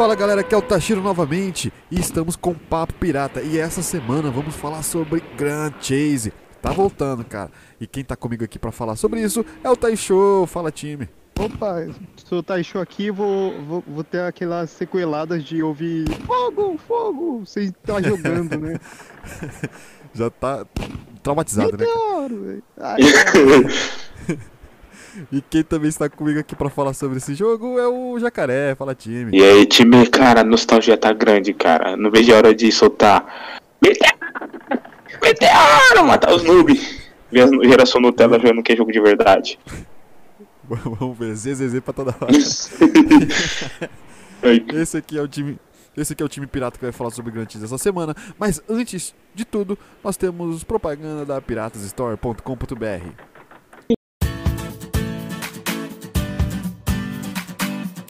Fala galera, aqui é o Tashiro novamente e estamos com Papo Pirata. E essa semana vamos falar sobre Grand Chase. Tá voltando, cara. E quem tá comigo aqui pra falar sobre isso é o Taisho. Fala, time. Opa, sou o Taisho aqui, vou, vou, vou ter aquelas sequeladas de ouvir fogo, fogo, sem estar jogando, né? Já tá traumatizado, né? Meteoro, velho. Ai, E quem também está comigo aqui pra falar sobre esse jogo é o Jacaré. Fala, time. E aí, time, cara, a nostalgia tá grande, cara. Não vejo a hora de soltar. Meteoro! Meteoro! Matar os noobs. Ver a geração Nutella jogando que é jogo de verdade. Vamos ver, ZZZ pra toda hora. Esse aqui é o time. Esse aqui é o time pirata que vai falar sobre Grand Chase essa semana. Mas antes de tudo, nós temos propaganda da piratasstore.com.br.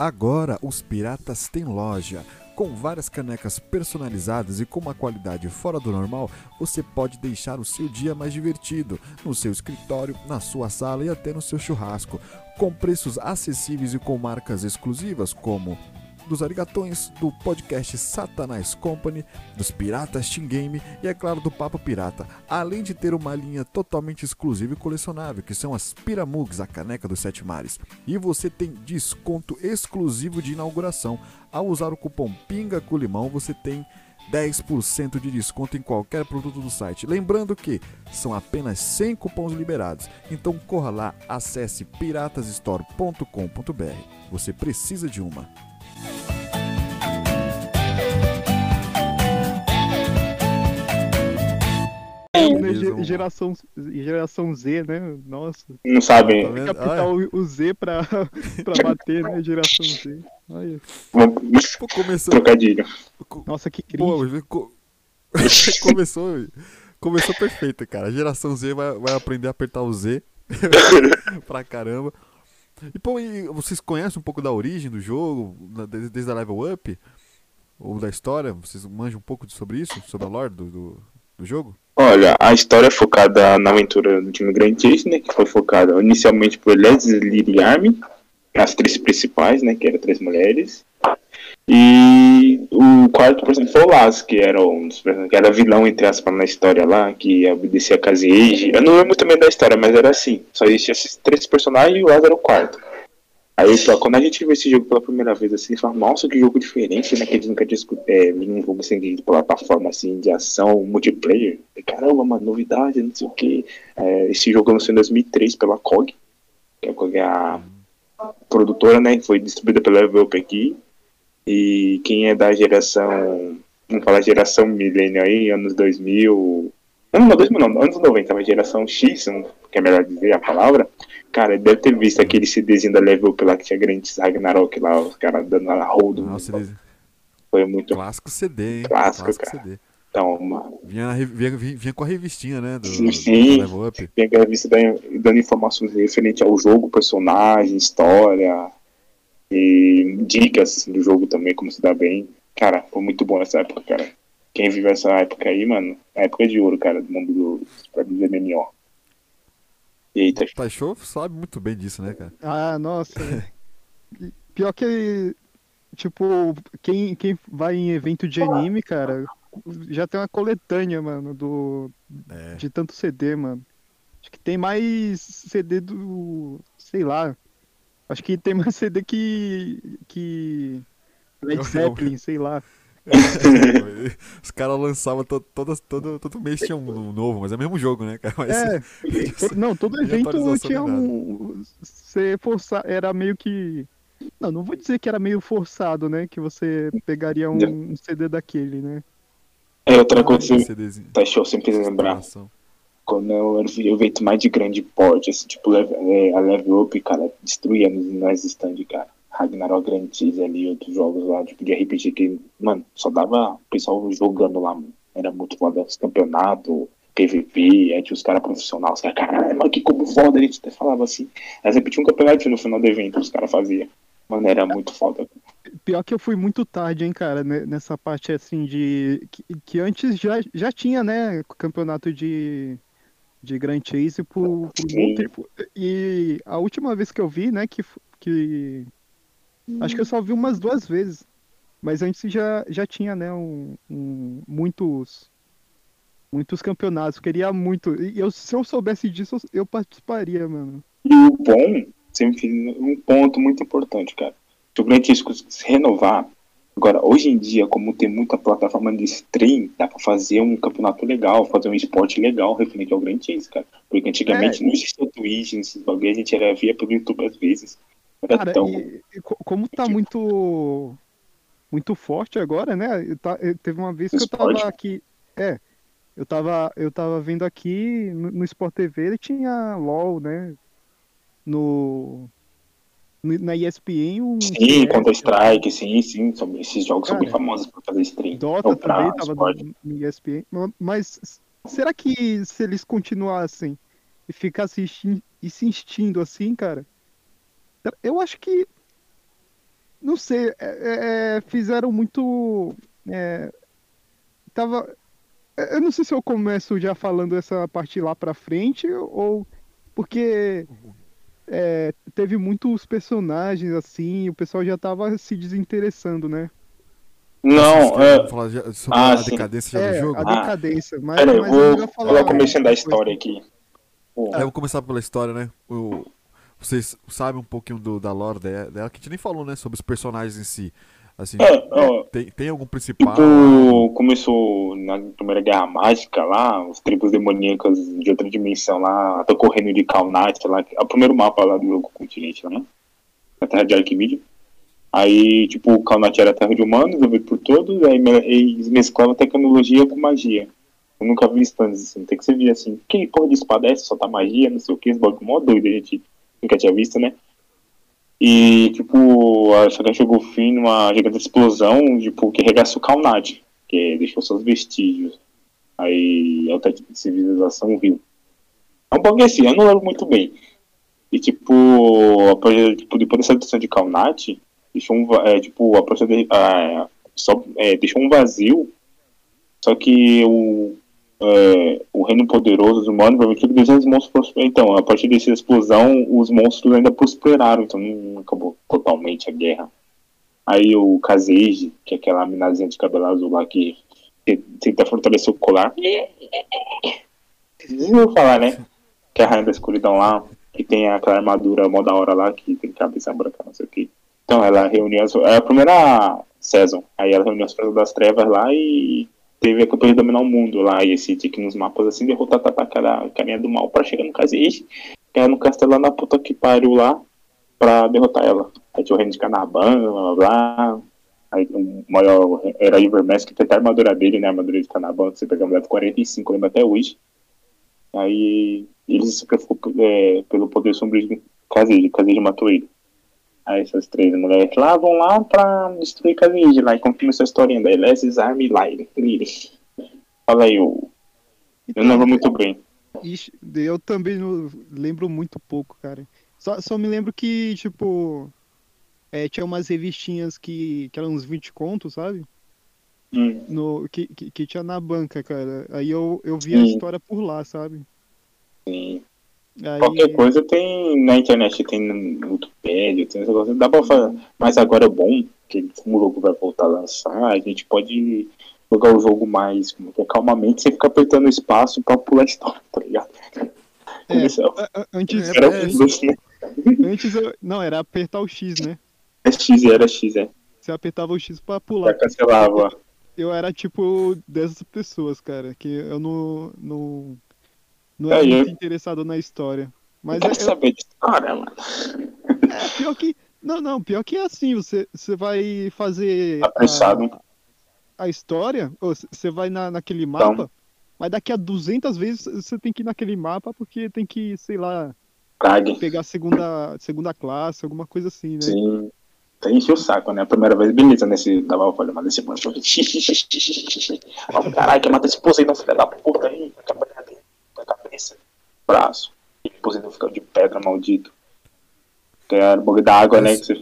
Agora os piratas têm loja. Com várias canecas personalizadas e com uma qualidade fora do normal, você pode deixar o seu dia mais divertido, no seu escritório, na sua sala e até no seu churrasco, com preços acessíveis e com marcas exclusivas como dos arigatões, do podcast Satanás Company, dos Piratas Team Game e, é claro, do Papo Pirata, além de ter uma linha totalmente exclusiva e colecionável, que são as Piramugs, a caneca dos sete mares. E você tem desconto exclusivo de inauguração. Ao usar o cupom PINGA com limão, você tem 10% de desconto em qualquer produto do site. Lembrando que são apenas 100 cupons liberados. Então corra lá, acesse piratasstore.com.br. Você precisa de uma. Né, ge- geração, geração Z, né? Nossa, Não sabem. Tá vendo? capital Olha, o Z pra, pra bater, né? Geração Z. Olha. Pô, começou. trocadilho. Nossa, que Pô, cringe. co- começou. Começou perfeito, cara. A geração Z vai, vai aprender a apertar o Z pra caramba. E pô, e vocês conhecem um pouco da origem do jogo, desde, desde a level up? Ou da história? Vocês manjam um pouco sobre isso? Sobre a lore do, do, do jogo? Olha, a história é focada na aventura do time Grand Chase, né? Que foi focada inicialmente por Leslie Armin, as três principais, né? Que eram três mulheres. E o quarto personagem foi o Laz, que era um dos personagens, que era vilão, entre aspas, na história lá, que obedecia a Kazueiji. Eu não lembro também da história, mas era assim. Só existia esses três personagens e o Laz era o quarto. Aí, só, quando a gente viu esse jogo pela primeira vez, assim, fala, nossa, que jogo diferente, né? Que a gente nunca discutiu, é, um jogo assim, de plataforma, assim, de ação, multiplayer. E, caramba, uma novidade, não sei o que. esse jogo lançou em 2003 pela COG, que é a produtora, né? Foi distribuída pela Level Up aqui. E quem é da geração, vamos falar geração milênio aí, anos 2000... Não, não, 2000 não, anos 90, mas geração X, que é melhor dizer a palavra. Cara, deve ter visto aquele CDzinho da Level Up lá que tinha grandes Ragnarok lá, os caras dando a rodo. Nossa. Foi muito clássico CD, hein? Clássico, cara. CD. então, uma, Vinha, vinha, vinha, vinha com a revistinha, né? Do, Sim, do sim. level up. tem aquela revista dando, dando informações referentes ao jogo, personagem, história e dicas do jogo também, como se dá bem. Cara, foi muito bom essa época, cara. Quem viveu essa época aí, mano, é a época de ouro, cara, do mundo do, do MMO. Eita, Taisho sabe muito bem disso, né, cara? Ah, nossa. Pior que, tipo, quem, quem vai em evento de anime, cara, já tem uma coletânea, mano, do, É. de tanto CD, mano. Acho que tem mais CD do. sei lá. Acho que tem mais CD que. que. Led Zeppelin, sei lá. Os caras lançavam to, todas, todo, todo mês tinha um novo, mas é o mesmo jogo, né, cara? Mas, É, não, todo evento atualização tinha um. Você forçar. Era meio que. Não, não vou dizer que era meio forçado, né? Que você pegaria um, um CD daquele, né? é outra coisa que CDzinho. tá show, sempre quis lembrar. Exploração. Quando eu o evento mais de grande porte, assim, tipo, é, a Level Up, cara, destruía nos, nas stands, cara. Ragnarok Grand Chase ali, outros jogos lá, tipo, de RPG que, mano, só dava o pessoal jogando lá, mano. Era muito foda, os campeonatos, PVP, aí tinha os caras profissionais, os caras, caralho, mano, que como foda, a gente até falava assim. Aí sempre tinha um campeonato no final do evento, os caras faziam. Mano, era muito foda. Pior que eu fui muito tarde, hein, cara, ne- nessa parte assim de. Que, que antes já, já tinha, né, campeonato de, de Grand Chase por, por um bom Sim. tempo. E a última vez que eu vi, né, que. que acho que eu só vi umas duas vezes. Mas antes já, já tinha, né, um, um- muitos muitos campeonatos. Eu queria muito. E eu, se eu soubesse disso, eu, participaria, mano. E o bom, sempre um ponto muito importante, cara. Se o Grand Theft se renovar, agora, hoje em dia, como tem muita plataforma de stream, dá pra fazer um campeonato legal, fazer um esporte legal referente ao Grand Theft, cara. Porque antigamente É. não existia Twitch, esses bagulho, a gente era via pelo YouTube às vezes. Era Cara, tão... e, e co- como tá muito muito forte agora, né? Eu ta- eu- teve uma vez que eu Esporte? tava aqui, é, eu tava eu tava vendo aqui no, no Sport TV, ele tinha LoL, né? No- na ESPN, um Sim, Counter-Strike, sim, sim. são- Esses jogos são Cara, bem famosos por fazer stream. Dota pra também tava esporte. no, ESPN. Ma- Mas será que se eles continuassem e ficassem insistindo assim, cara? Eu acho que. Não sei, é- é- é, fizeram muito. é, tava. é, Eu não sei se eu começo já falando essa parte lá pra frente, ou. Porque. É, teve muitos personagens assim, o pessoal já tava se desinteressando, né? Não, é. falar sobre ah, a sim. decadência já É, do jogo? a Ah, decadência. Mas, Pera mas vou, eu ia vou falar começando da história aqui. É, eu vou começar pela história, né? O- vocês sabem um pouquinho do, da lore de- dela, que a gente nem falou, né? Sobre os personagens em si. Assim, É, ó, tem, tem algum principal? Tipo, começou na Primeira Guerra Mágica lá, os tribos demoníacas de outra dimensão lá, tô correndo de Kalnat lá, é o primeiro mapa lá do jogo continente lá, né? Na Terra de Arquimídia. Aí, tipo, o Kalnat era a terra de humanos, desenvolvido por todos, aí eles mesclavam tecnologia com magia. Eu nunca vi antes, assim, tem que ser ver assim, que porra de espada é essa? Só tá magia, não sei o que, esse bagulho mó doido, a gente nunca tinha visto, né? E, tipo, a Saga chegou fim numa gigante explosão, tipo, que regaçou o Kalnat, que deixou seus vestígios. Aí a outra civilização viu. É um pouco assim, eu não lembro muito bem. E, tipo, a tipo depois dessa destruição de Kalnat, deixou um, é, tipo, a de, ah, só, é, deixou um vazio, só que o, é, o reino poderoso dos humanos permitiu que de monstros prosperem. Então, a partir dessa explosão, os monstros ainda prosperaram, então não acabou totalmente a guerra. Aí o Kazeji, que é aquela minazinha de cabelo azul lá que te- tenta fortalecer o colar. Vocês falar, né? Que é a rainha da escuridão lá, que tem aquela armadura mó da hora lá, que tem cabeça branca, não sei o que. Então ela reuniu as. É a primeira season. Aí ela reuniu as forças das trevas lá e teve a campanha de dominar o mundo lá. E esse tinha que nos mapas assim derrotar tá, aquela carinha do mal pra chegar no Kazeji. Ganhar no castelo lá na puta que pariu lá pra derrotar ela. Aí tinha o reino de Canaban, blá blá blá. Aí o maior era Ivermess, que tem até a armadura dele, né? A armadura de Canaban, que você pega a mulher 45, lembra até hoje. Aí eles se preocupam é, pelo poder sombrio de Kazeji, Kazeji matou ele. Aí essas três mulheres lá vão lá pra destruir Kazeji lá, e como começou a historinha da Elesis, Army Lyre. Fala aí, eu, eu não lembro muito bem. Ixi, eu também lembro muito pouco, cara. Só, só me lembro que, tipo, é, tinha umas revistinhas que, que eram uns 20 contos, sabe? Hum, No, que, que, que tinha na banca, cara. Aí eu, eu vi a Sim. história por lá, sabe? sim. Aí, Qualquer coisa tem na internet, tem no Wikipedia, tem negócio. Dá pra fazer. Mas agora é bom, que como o jogo vai voltar a lançar, a gente pode jogar o jogo mais que é, calmamente, sem ficar apertando espaço pra pular a história, tá ligado? É, é- antes, É, era é, dos, né? antes eu, não, era apertar o X, né? É X, era X, é. Você apertava o X pra Já pular. cancelava. Eu era tipo dessas pessoas, cara, que eu não não, não É, eu- muito interessado na história. Mas Eu quero eu- saber de história, mano. É, pior que. Não, não, pior que é assim, você, você vai fazer Apressado. a, a história, você vai na, naquele Então. mapa, mas daqui a 200 vezes você tem que ir naquele mapa porque tem que, sei lá, Cague. pegar segunda, segunda classe, alguma coisa assim, né? Sim. Tem encher o saco, né? A primeira vez, beleza, nesse. Dava uma olha, mas esse. Ó, Caralho, que mata esse Poseidon, filho da puta aí. Na cabeça. Braço. E o Poseidon fica de pedra, maldito. É o bug da água, né? Que você.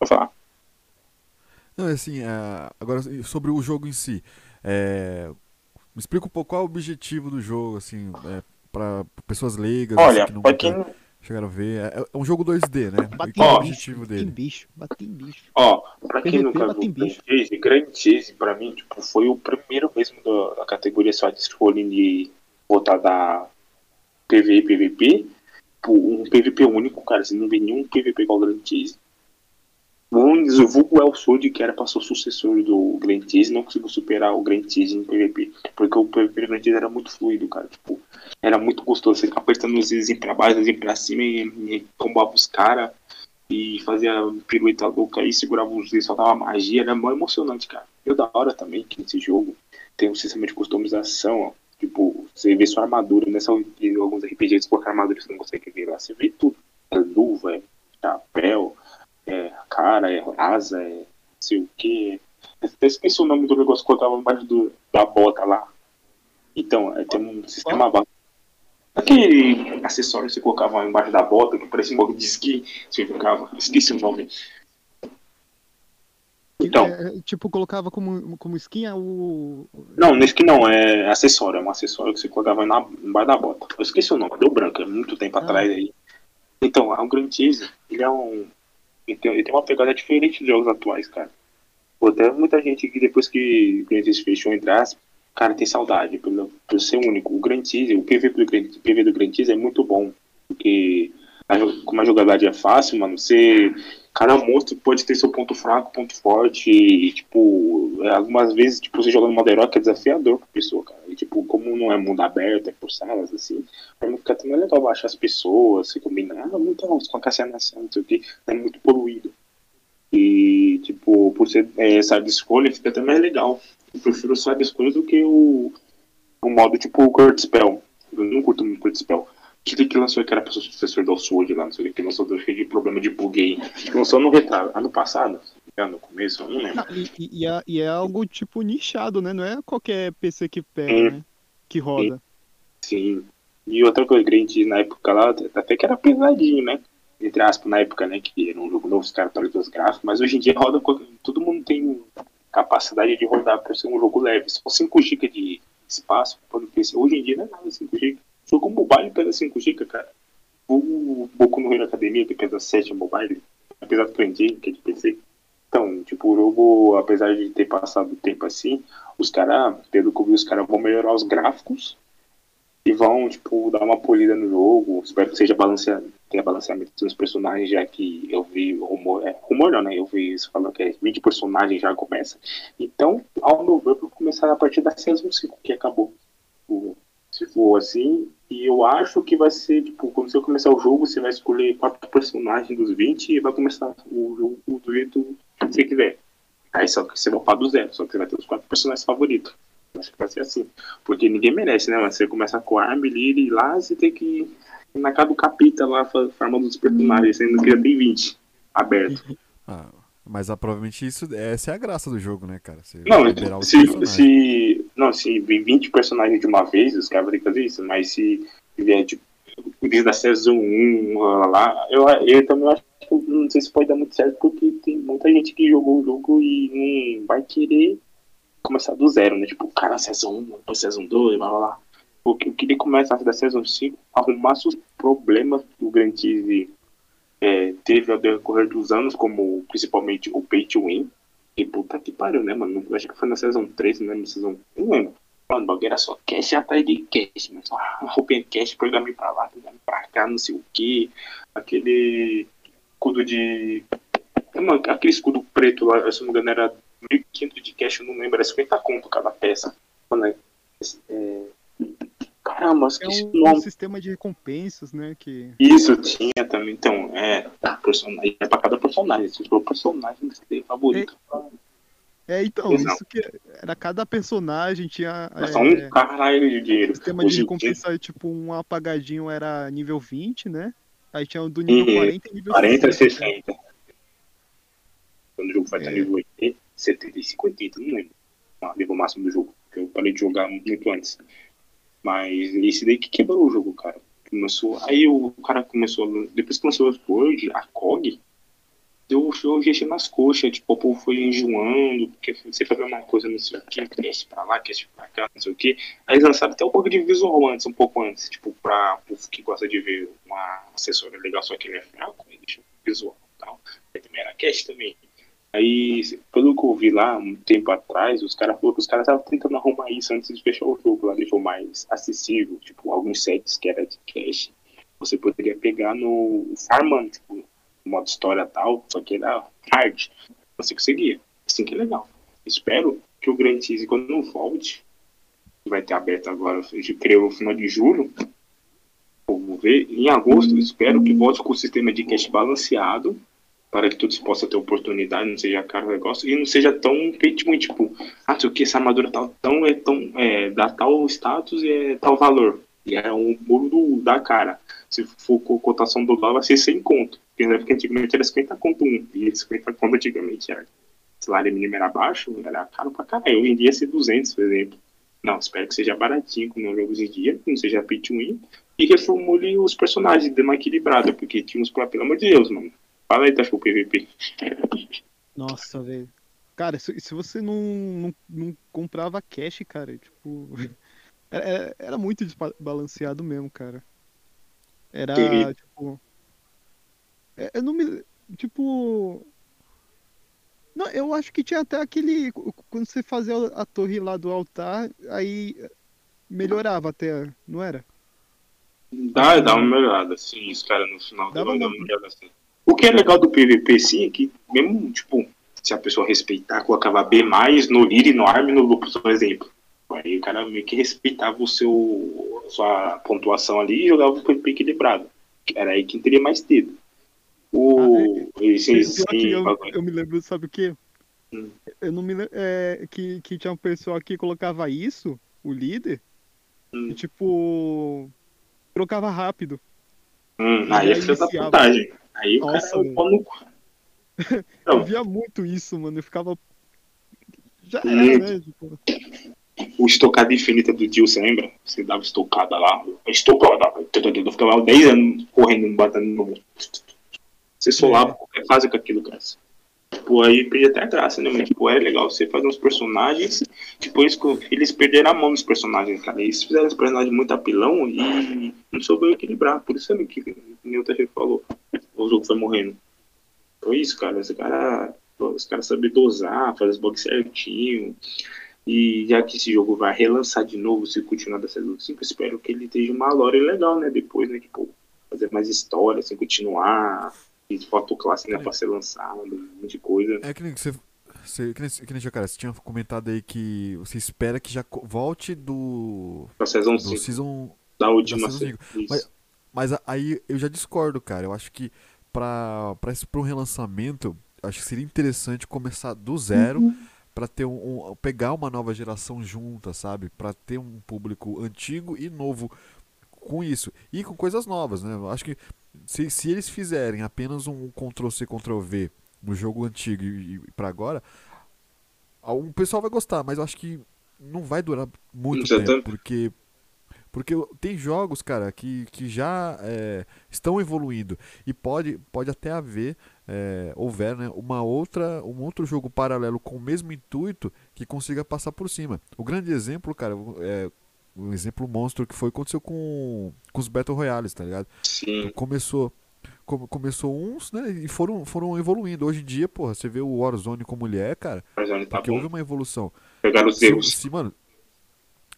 Vou falar. Não, é assim, é, agora sobre o jogo em si. é, me explica um pouco qual é o objetivo do jogo, assim, é, para pessoas leigas, Olha, assim, que pra nunca quem. chegaram a ver. É, é um jogo 2D, né? Bate E qual é o objetivo Bate em dele? bicho, bate em bicho. Ó, pra quem PVP nunca viu bicho. Grand Chase, Grand Chase, pra mim, tipo, foi o primeiro mesmo da, da categoria só de escolha de botar da PV e PVP. Um PVP único, cara, você não vê nenhum PVP igual o Grand Chase. O Unis, o vulgo El que era pra ser o sucessor do Grand Chase, não conseguiu superar o Grand Chase em PVP. Porque o PVP do Grand Chase era muito fluido, cara. Tipo, era muito gostoso. Você ficava apertando os Z's pra baixo, os pra cima e, e combava os caras e fazia pirueta louca aí, segurava os dedos, soltava magia, era mó emocionante, cara. E o da hora também que nesse jogo tem um sistema de customização, ó. Tipo, você vê sua armadura, nessa em alguns RPGs colocar armadura você não consegue ver lá, você vê tudo. É luva, é chapéu, é cara, é asa, é não sei o que. Até esqueci o nome do negócio que colocava embaixo do, da bota lá. Então, é, tem um sistema básico. Aquele acessório que você colocava embaixo da bota, que parecia um bagulho de esqui, você ficava, esqueci o nome. Então, É, tipo, colocava como, como skin o. não, nesse que não, é acessório, é um acessório que você colocava na, embaixo da bota. Eu esqueci o nome, deu branco, é muito tempo Ah. atrás aí. Então, o Grand Chase, ele é um. Ele tem, ele tem uma pegada diferente dos jogos atuais, cara. Pô, até muita gente que depois que o Grand Chase fechou, entre aspas, cara, tem saudade pelo, por ser único. O Grand Chase, o PV do Grand, PV do Grand Chase é muito bom. Porque a jo- como a jogabilidade é fácil, mano, você. Cada monstro pode ter seu ponto fraco, ponto forte, e, tipo, é, algumas vezes, tipo, você joga no modo heróico é desafiador pra pessoa, cara. E, tipo, como não é mundo aberto, é por salas, assim, pra mim fica também legal baixar as pessoas, se combinar, ah, muito com a cassianação, não sei o que, é muito poluído. E, tipo, por ser é, essa de escolha, fica até mais legal. Eu prefiro side escolha do que o, o modo tipo o Kurt Spell. Eu não curto muito Kurt Spell. Que que lançou que era ser sucessor do Sword lá, não sei o que, lançou cheio de problema de bug aí. Que lançou no retrado, ano passado, engano, no começo, eu não lembro. Não, e, e- é, e é algo tipo nichado, né? Não é qualquer PC que pega, Hum. né? Que roda. Sim. E outra coisa, Grand Theft na época lá, até que era pesadinho, né? Entre aspas, na época, né? Que era um jogo novo, os caras atualizam os gráficos, mas hoje em dia roda. Todo mundo tem capacidade de rodar por ser um jogo leve. For 5 GB de espaço, pode PC. Hoje em dia não é nada 5 GB. Jogo mobile pesa 5 GB, cara. O Boku no Hero Academia, que pesa 7 mobile, apesar do Theft, que é de PC. Então, tipo, o jogo, apesar de ter passado o tempo assim, os caras, pelo que eu vi, os caras vão melhorar os gráficos e vão, tipo, dar uma polida no jogo. Espero que seja balanceado, tenha balanceamento dos personagens, já que eu vi rumor, é, rumor não, né? Eu vi isso falando que é 20 personagens já começa. Então, ao meu ver, começar a partir da Season 5, que acabou. O- Se for assim, e eu acho que vai ser, tipo, quando você começar o jogo, você vai escolher quatro personagens dos 20 e vai começar o jogo do jeito que você quiser. Aí só que você vai upar do zero, só que você vai ter os quatro personagens favoritos. Acho que vai ser assim. Porque ninguém merece, né? Você começa com a Army, Lily lá, você tem que ir na casa do capita lá, fa- farmando os personagens, sendo que já tem 20 aberto. Ah, mas ah, provavelmente isso, essa é a graça do jogo, né, cara? Você Não, se, se. Não, se vir 20 personagens de uma vez, os caras vão ter que fazer isso, mas se vier tipo, desde a Season 1 lá, eu, eu também acho que não sei se pode dar muito certo, porque tem muita gente que jogou o jogo e não vai querer começar do zero, né? Tipo, cara, Season 1, depois Season 2, blá blá blá. O que eu queria começar da Season 5, arrumasse os problemas que o Grand Theft é, teve ao decorrer dos anos, como principalmente o Pay to Win. E puta que pariu, né, mano? Acho que foi na Season 3, né? Na Season. Não lembro. Mano, o bagulho era só cash atrás de cash, mas só open cash, programa pra lá, programa pra cá, não sei o que. Aquele escudo de. Aquele escudo preto lá, se não me engano, era 1.500 de cash, eu não lembro, era 50 conto cada peça. Mano, é... Caramba, É esqueci um, o nome. sistema de recompensas, né? Que Isso tinha também, então, é, personagem, é pra cada personagem, se for personagem que você tem favorito. É, então, Pois não. isso que era cada personagem tinha É só é, um caralho de dinheiro. sistema de em dia- recompensa, tipo, um apagadinho era nível 20, né? Aí tinha o do nível Uhum. 40 e nível 40 e 60. 60. Quando o jogo vai estar É. nível 80, 75, 80, não lembro. Ah, nível máximo do jogo, que eu parei de jogar muito antes. Mas esse daí que quebrou o jogo, cara. Começou, aí o cara começou, depois que lançou o Sword, a COG, deu o GG nas coxas, tipo, o povo foi enjoando, porque você fazer uma coisa, não sei o que, cast pra lá, cast pra cá, não sei o que. Aí lançaram até um pouco de visual antes, um pouco antes, tipo, pra povo que gosta de ver uma assessora legal, só que ele é fraco, aí deixa visual e tal. Aí também era cast também. Aí, pelo que eu vi lá, um tempo atrás, os caras falaram que os caras estavam tentando arrumar isso antes de fechar o jogo, lá deixou mais acessível, tipo, alguns sets que era de cash, você poderia pegar no Farmando, tipo, modo história tal, só que era hard. Você conseguia. Assim que é legal. Espero que o Grand Cheese, quando não volte, vai ter aberto agora, eu creio, no final de julho. Vamos ver. Em agosto, espero que volte com o sistema de cash balanceado, para que todos possam ter oportunidade, não seja caro o negócio, e não seja tão feito tipo, ah, sei o que, essa armadura tal, tão, é tão, é, dá tal status e é tal valor. E é um muro da cara. Se for cotação do dólar, vai ser sem conto. Porque antigamente era 50 conto um, e 50 conto antigamente era. Salário mínimo era baixo, era caro pra caralho. Hoje em dia ser 200, por exemplo. Não, espero que seja baratinho como no jogo de dia, que não seja pay to win, e reformule os personagens, dê uma equilibrada, porque tínhamos pra, pelo amor de Deus, mano. Fala aí, Tacho, o PVP. Nossa, velho. Cara, se, se você não, não, não, comprava cash, cara, tipo. Era, era muito desbalanceado mesmo, cara. Era, tipo. É, eu não me. Tipo. Não, eu acho que tinha até aquele. Quando você fazia a torre lá do altar, aí melhorava até, não era? Dá, dá uma melhorada, sim, os caras no final dá uma melhorada assim. O que é legal do PVP, sim, é que mesmo, tipo, se a pessoa respeitar, colocava B mais no Lira e no Arm no Lupus, por exemplo. Aí o cara meio que respeitava o seu, sua pontuação ali e jogava o PVP equilibrado. Era aí que teria mais dedo. O. Ah, esse, esse, eu, eu, me lembro, sabe o quê? Hum. Eu não me lembro. É, que, que tinha um pessoal que colocava isso, o líder, hum. e tipo. Trocava rápido. Hum, aí é filho da putagem. Aí o Nossa, cara é o pau no Eu via muito isso, mano. Eu ficava. Já era, hum. né? Tipo... O estocado infinita do Dio, você lembra? Você dava estocada lá. Estocada. Eu ficava 10 anos correndo, batendo no. Você solava é. qualquer fase com aquilo, cara. Tipo, aí perdia até a graça, né? Mas, tipo, é legal você fazer uns personagens. Depois eles perderam a mão nos personagens, cara. Eles fizeram os personagens muito apelão e não souberam equilibrar. Por isso que o Newton falou. O jogo foi morrendo. Foi isso, cara. Esse cara. Os caras sabem dosar, fazer os bugs certinho. E já que esse jogo vai relançar de novo, se continuar da série 5, espero que ele esteja uma lore legal, né? Depois, né? Tipo, fazer mais história, assim, continuar de foto clássica né, pra ser lançado, um monte de coisa. É que nem você. Você, que nem, que nem cara, você tinha comentado aí que você espera que já volte do. Da Season 5. Season, da última da mas, mas aí eu já discordo, cara. Eu acho que pra, pra, pra um relançamento, acho que seria interessante começar do zero. Uhum. Para ter um, um, pegar uma nova geração junta, sabe? Para ter um público antigo e novo com isso. E com coisas novas, né? Eu acho que se, se eles fizerem apenas um Ctrl-C, Ctrl-V no jogo antigo e, e para agora, o pessoal vai gostar, mas eu acho que não vai durar muito tempo, tá... porque porque tem jogos, cara, que, que já é, estão evoluindo e pode, pode até haver, é, houver, né, uma outra, um outro jogo paralelo com o mesmo intuito que consiga passar por cima. O grande exemplo, cara, é, um exemplo monstro que foi aconteceu com, com os Battle Royales, tá ligado? Sim. Então, começou começou uns, né, e foram, foram evoluindo. Hoje em dia, porra, você vê o Warzone como ele é, cara, Warzone tá porque bom. houve uma evolução. Pegaram os erros. Se, se, mano,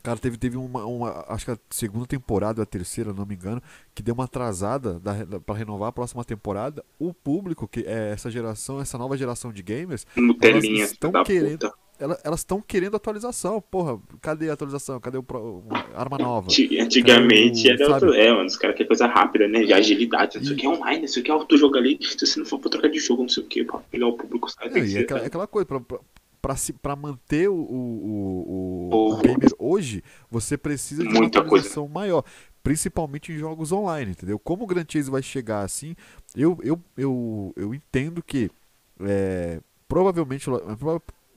cara, teve, teve uma, uma, acho que a segunda temporada, a terceira, não me engano, que deu uma atrasada da, da, pra renovar a próxima temporada. O público, que é essa geração, essa nova geração de gamers, elas estão querendo... Puta elas estão querendo atualização. Porra, cadê a atualização? Cadê o pro... arma nova? Antigamente era outro. É, mano, os caras querem coisa rápida, né? De agilidade. Isso aqui é online, isso aqui é outro jogo ali. Se você não for pra trocar de jogo, não sei o que, pra pegar o público, sabe? É, e é aquela, é aquela coisa, pra, pra, pra, se, pra manter o, o, o, o, gamer hoje, você precisa de uma atualização coisa. maior. Principalmente em jogos online, entendeu? Como o Grand Chase vai chegar assim, eu, eu, eu, eu entendo que é, provavelmente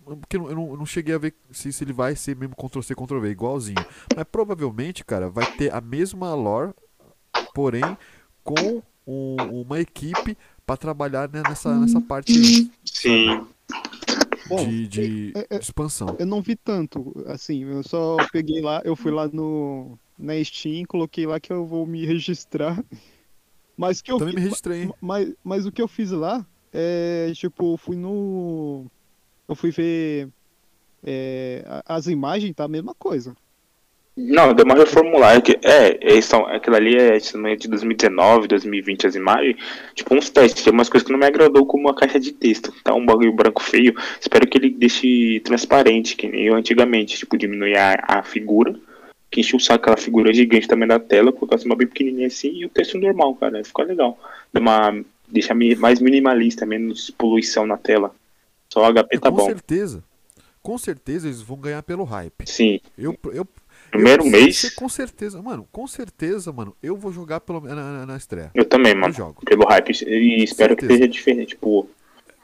porque eu não, eu não cheguei a ver se, se ele vai ser mesmo Ctrl-C, Ctrl-V, igualzinho. Mas provavelmente, cara, vai ter a mesma lore, porém com um- uma equipe pra trabalhar né, nessa, nessa parte Sim. Bom, de, de- é- é- de expansão. Eu não vi tanto, assim, eu só peguei lá, eu fui lá no na Steam, coloquei lá que eu vou me registrar. Mas que eu Também me fi- registrei, mas, mas o que eu fiz lá é, tipo, eu fui no eu fui ver é, as imagens, tá a mesma coisa. Não, deu uma reformular. É, é, são, aquilo ali é de 2019, 2020 as imagens. Tipo, uns testes. Tem umas coisas que não me agradou, como a caixa de texto. Tá um bagulho branco feio. Espero que ele deixe transparente, que nem eu antigamente. Tipo, diminuir a, a figura. Que enche o saco aquela figura gigante também da tela. Colocasse uma bem pequenininha assim e o texto normal, cara. Ficou legal. Dá uma, deixa mais minimalista, menos poluição na tela. Só o HP É, tá com bom. certeza. Com certeza eles vão ganhar pelo hype. Sim. Eu, eu, Primeiro eu mês. sei com certeza, mano, com certeza, mano, eu vou jogar pelo, na, na- na estreia. Eu também, Eu mano. jogo. Pelo hype. E espero que seja diferente. Tipo,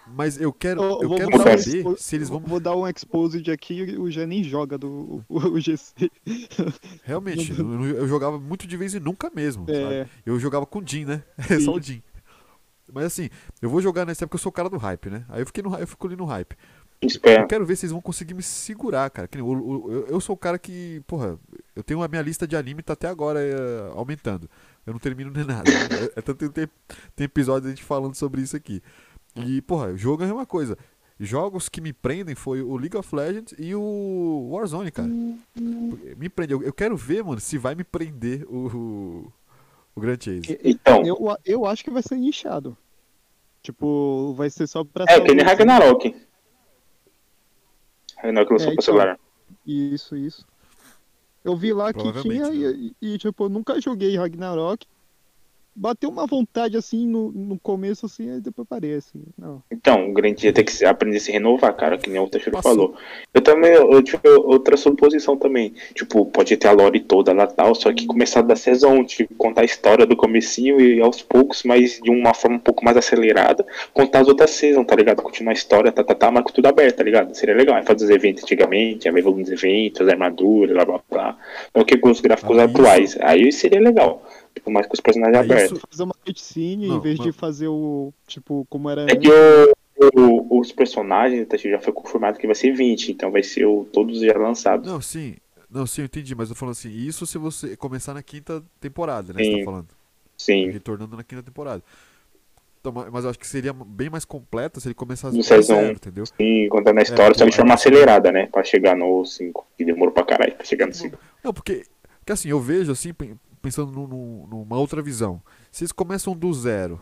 Mas eu quero, Eu, eu vou, quero um saber expo- se eles vão. vou dar um exposed aqui, o Gé nem joga do o, o GC. Realmente, eu, eu jogava muito de vez em nunca mesmo. sabe? É, Eu jogava com o Jin, né? Sim. Só o Jin. Mas assim, eu vou jogar nessa época eu sou o cara do hype, né? Aí eu fiquei no eu fico ali no hype. espero. Eu quero ver se eles vão conseguir me segurar, cara. Eu, eu sou o cara que, porra, eu tenho a minha lista de anime tá até agora é, aumentando. Eu não termino nem nada. É, é tanto tem, tem episódio a gente falando sobre isso aqui. E, porra, jogo é a mesma coisa. Jogos que me prendem foi o League of Legends e o Warzone, cara. Porque Me prende. Eu quero ver, mano, se vai me prender o, o, Grand Chase. Então, eu, eu acho que vai ser nichado. Tipo, vai ser só pra é que nem saúde. Ragnarok. Ragnarok lançou É, pra então. celular. Isso, isso. Eu vi lá que tinha né? e, e, tipo, eu nunca joguei Ragnarok. Bateu uma vontade assim no, no começo, assim, aí depois parei, assim. Não. Então, o grande dia tem que aprender a se renovar, cara, que nem o Teixeira Passou. falou. Eu também, eu tive outra suposição também. Tipo, pode ter a lore toda lá tal, só que começar da season, tipo, contar a história do comecinho e aos poucos, mas de uma forma um pouco mais acelerada, contar as outras seasons, tá ligado? Continuar a história, tá, tá, tá, mas com tudo aberto, tá ligado? Seria legal. Aí fazer os eventos antigamente, evoluir nos eventos, armadura, blá blá blá. Não que com os gráficos Ah, isso. atuais. Aí seria legal. Tipo, mais com os personagens Ah, abertos. isso- Fazer uma cutscene Não, em vez de mas- fazer o. Tipo, como era. É que o- o- os personagens já foi confirmado que vai ser 20, então vai ser o, todos já lançados. Não, sim. Não, sim, eu entendi, mas eu falando assim, isso se você começar na quinta temporada, né? Você Sim. tá falando. Sim. Retornando na quinta temporada. Então, ma- mas eu acho que seria bem mais completo se ele começasse No do season. zero, entendeu? E contando a história, só então, de forma é, acelerada, né? Pra chegar no 5. Que demorou pra caralho pra chegar no 5. Não, porque, porque assim, eu vejo assim, pensando num- num- numa outra visão. Se eles começam do zero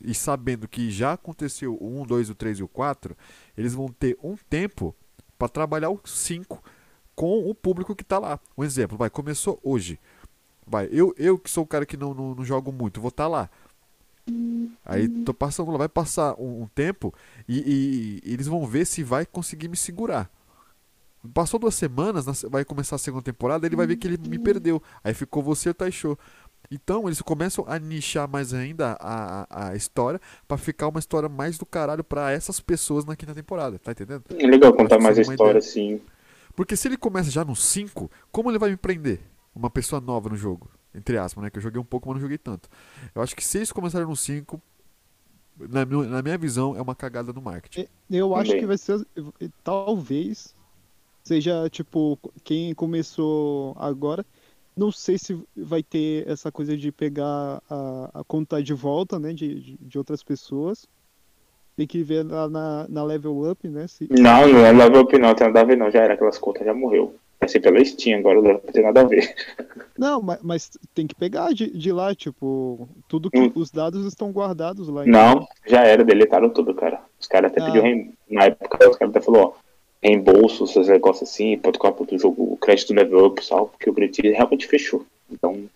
e sabendo que já aconteceu o 1, 2, o 3 e o 4, eles vão ter um tempo para trabalhar o 5 com o público que tá lá. Um exemplo, vai, começou hoje. Vai, eu, eu que sou o cara que não, não, não jogo muito, vou estar lá. Aí tô passando lá, vai passar um, um tempo e, e- e eles vão ver se vai conseguir me segurar. Passou duas semanas, na se- vai começar a segunda temporada, ele vai ver que ele me perdeu. Aí ficou você e o Taisho. Então eles começam a nichar mais ainda a, a, a história pra ficar uma história mais do caralho pra essas pessoas na quinta temporada, tá entendendo? É legal contar mais a história, ideia. assim. Porque se ele começa já no 5, como ele vai me prender? Uma pessoa nova no jogo. Entre aspas, né? Que eu joguei um pouco, mas não joguei tanto. Eu acho que se eles começarem no 5, na, na minha visão, é uma cagada no marketing. Eu acho que vai ser. Talvez seja, tipo, quem começou agora. Não sei se vai ter essa coisa de pegar a, a conta de volta, né? De, de, outras pessoas. Tem que ver lá na, na level up, né? Se, Não, não é level up não, tem nada a ver não. Já era, aquelas contas já morreu. Vai ser pela Steam agora, não tem nada a ver. Não, mas, mas tem que pegar de, de lá, tipo, tudo que Hum. os dados estão guardados lá. Não, já era, deletaram tudo, cara. Os caras até Ah. pediram Na época, os caras até falaram, ó, reembolso, esses negócios assim, pode colocar pro jogo, o crédito level up e tal, porque o Grid realmente fechou. Então,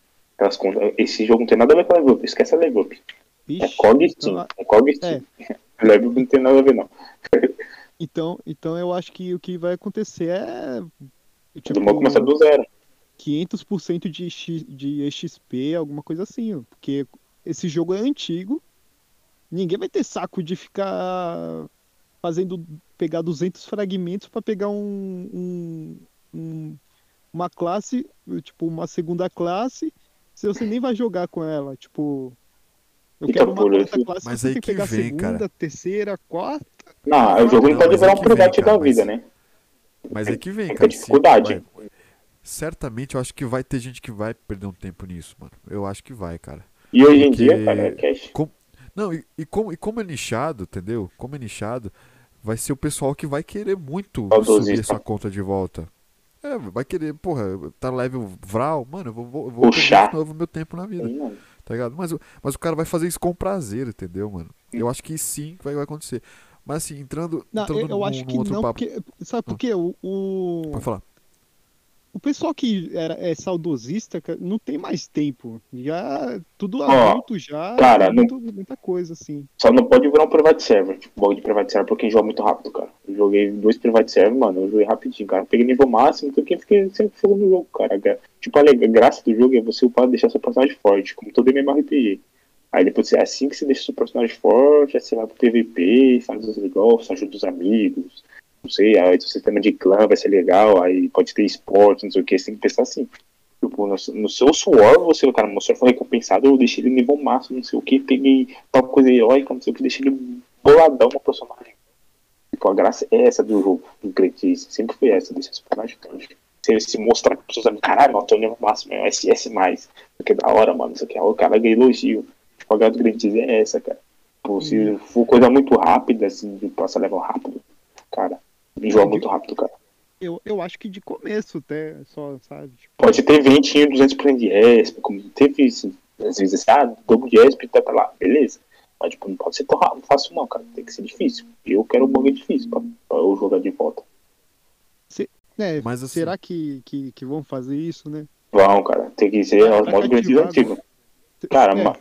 contas. Esse jogo não tem nada a ver com level up, esquece a level up. É Ixi, COG então, Steam, é COG Steam. Level up não tem nada a ver, não. então, então eu acho que o que vai acontecer é. Todo mundo começa do zero. 500% de, X, de XP, alguma coisa assim, ó, porque esse jogo é antigo, ninguém vai ter saco de ficar fazendo, pegar 200 fragmentos para pegar um, um- um- uma classe, tipo, uma segunda classe, se você nem vai jogar com ela, tipo, Eu Então, quero uma isso- clássica, Mas você aí tem que que pegar vem, segunda, cara. terceira, quarta. Não, o jogo Não, pode mas virar um cara, da vida, mas- né? Mas é que vem, Tem cara. dificuldade. vai- certamente eu acho que vai ter gente que vai perder um tempo nisso, mano. Eu acho que vai, cara. E hoje em Porque- dia, cara, é cash. Não, e, e como, e como é nichado, entendeu? Como é nichado, vai ser o pessoal que vai querer muito Saudosista. subir essa conta de volta. É, vai querer, porra, tá level Vral, mano, eu vou, vou, vou perder Puxar. de novo meu tempo na vida, Sim, tá ligado? Mas, o- mas o cara vai fazer isso com prazer, entendeu, mano? Eu acho que sim vai, vai acontecer. Mas assim, entrando, Não, entrando eu, eu num- acho que outro não, papo. porque. Sabe por quê? O, o, Pode falar. O pessoal que era, é saudosista cara, não tem mais tempo. Já. Tudo adulto já. cara, não- muito- muita coisa, assim. Só não pode virar um private server. Tipo, bug de private server porque joga muito rápido, cara. Eu joguei dois private server, mano. Eu joguei rapidinho, cara. Eu peguei nível máximo, então quem fiquei sempre fogo no jogo, cara. Tipo, a graça do jogo é você upar deixar seu personagem forte, como todo MMORPG. Aí depois, é assim que você deixa seu personagem forte, aí você vai pro PVP, faz os negócios, ajuda os amigos. Não sei, aí o sistema de clã vai ser legal, aí pode ter esporte, não sei o que, você tem que pensar assim. Tipo, no, no seu suor, você, cara, meu suor foi recompensado, eu deixei ele nível máximo, não sei o que, peguei tal coisa heróica, não sei o que, deixei ele boladão no personagem. Tipo, a graça é essa do jogo, do Cretice, sempre foi essa, deixar esse personagem forte. Você se mostrar para seus amigos, caralho, não, tô nível máximo, é SS+, aqui é da hora, mano, isso aqui é o cara ganha elogio. Tipo, a graça do Cretice é essa, cara. Tipo, se for coisa muito rápida, assim, de passar level rápido, cara, enjoa muito rápido, cara. Eu, eu acho que de começo até, só, sabe? Tipo, Pode ter 20 e 200% de ESP, como teve isso. Às vezes, assim, ah, dobro de ESP, tá pra lá, beleza. Mas, tipo, não pode ser tão rápido, fácil não, cara. Tem que ser difícil. Eu quero um bug difícil pra, pra eu jogar de volta. né, Mas, assim- será que, que, que vão fazer isso, né? Vão, cara. Tem que ser Pra- os modos garantidos cativar, antigos. Cara, É.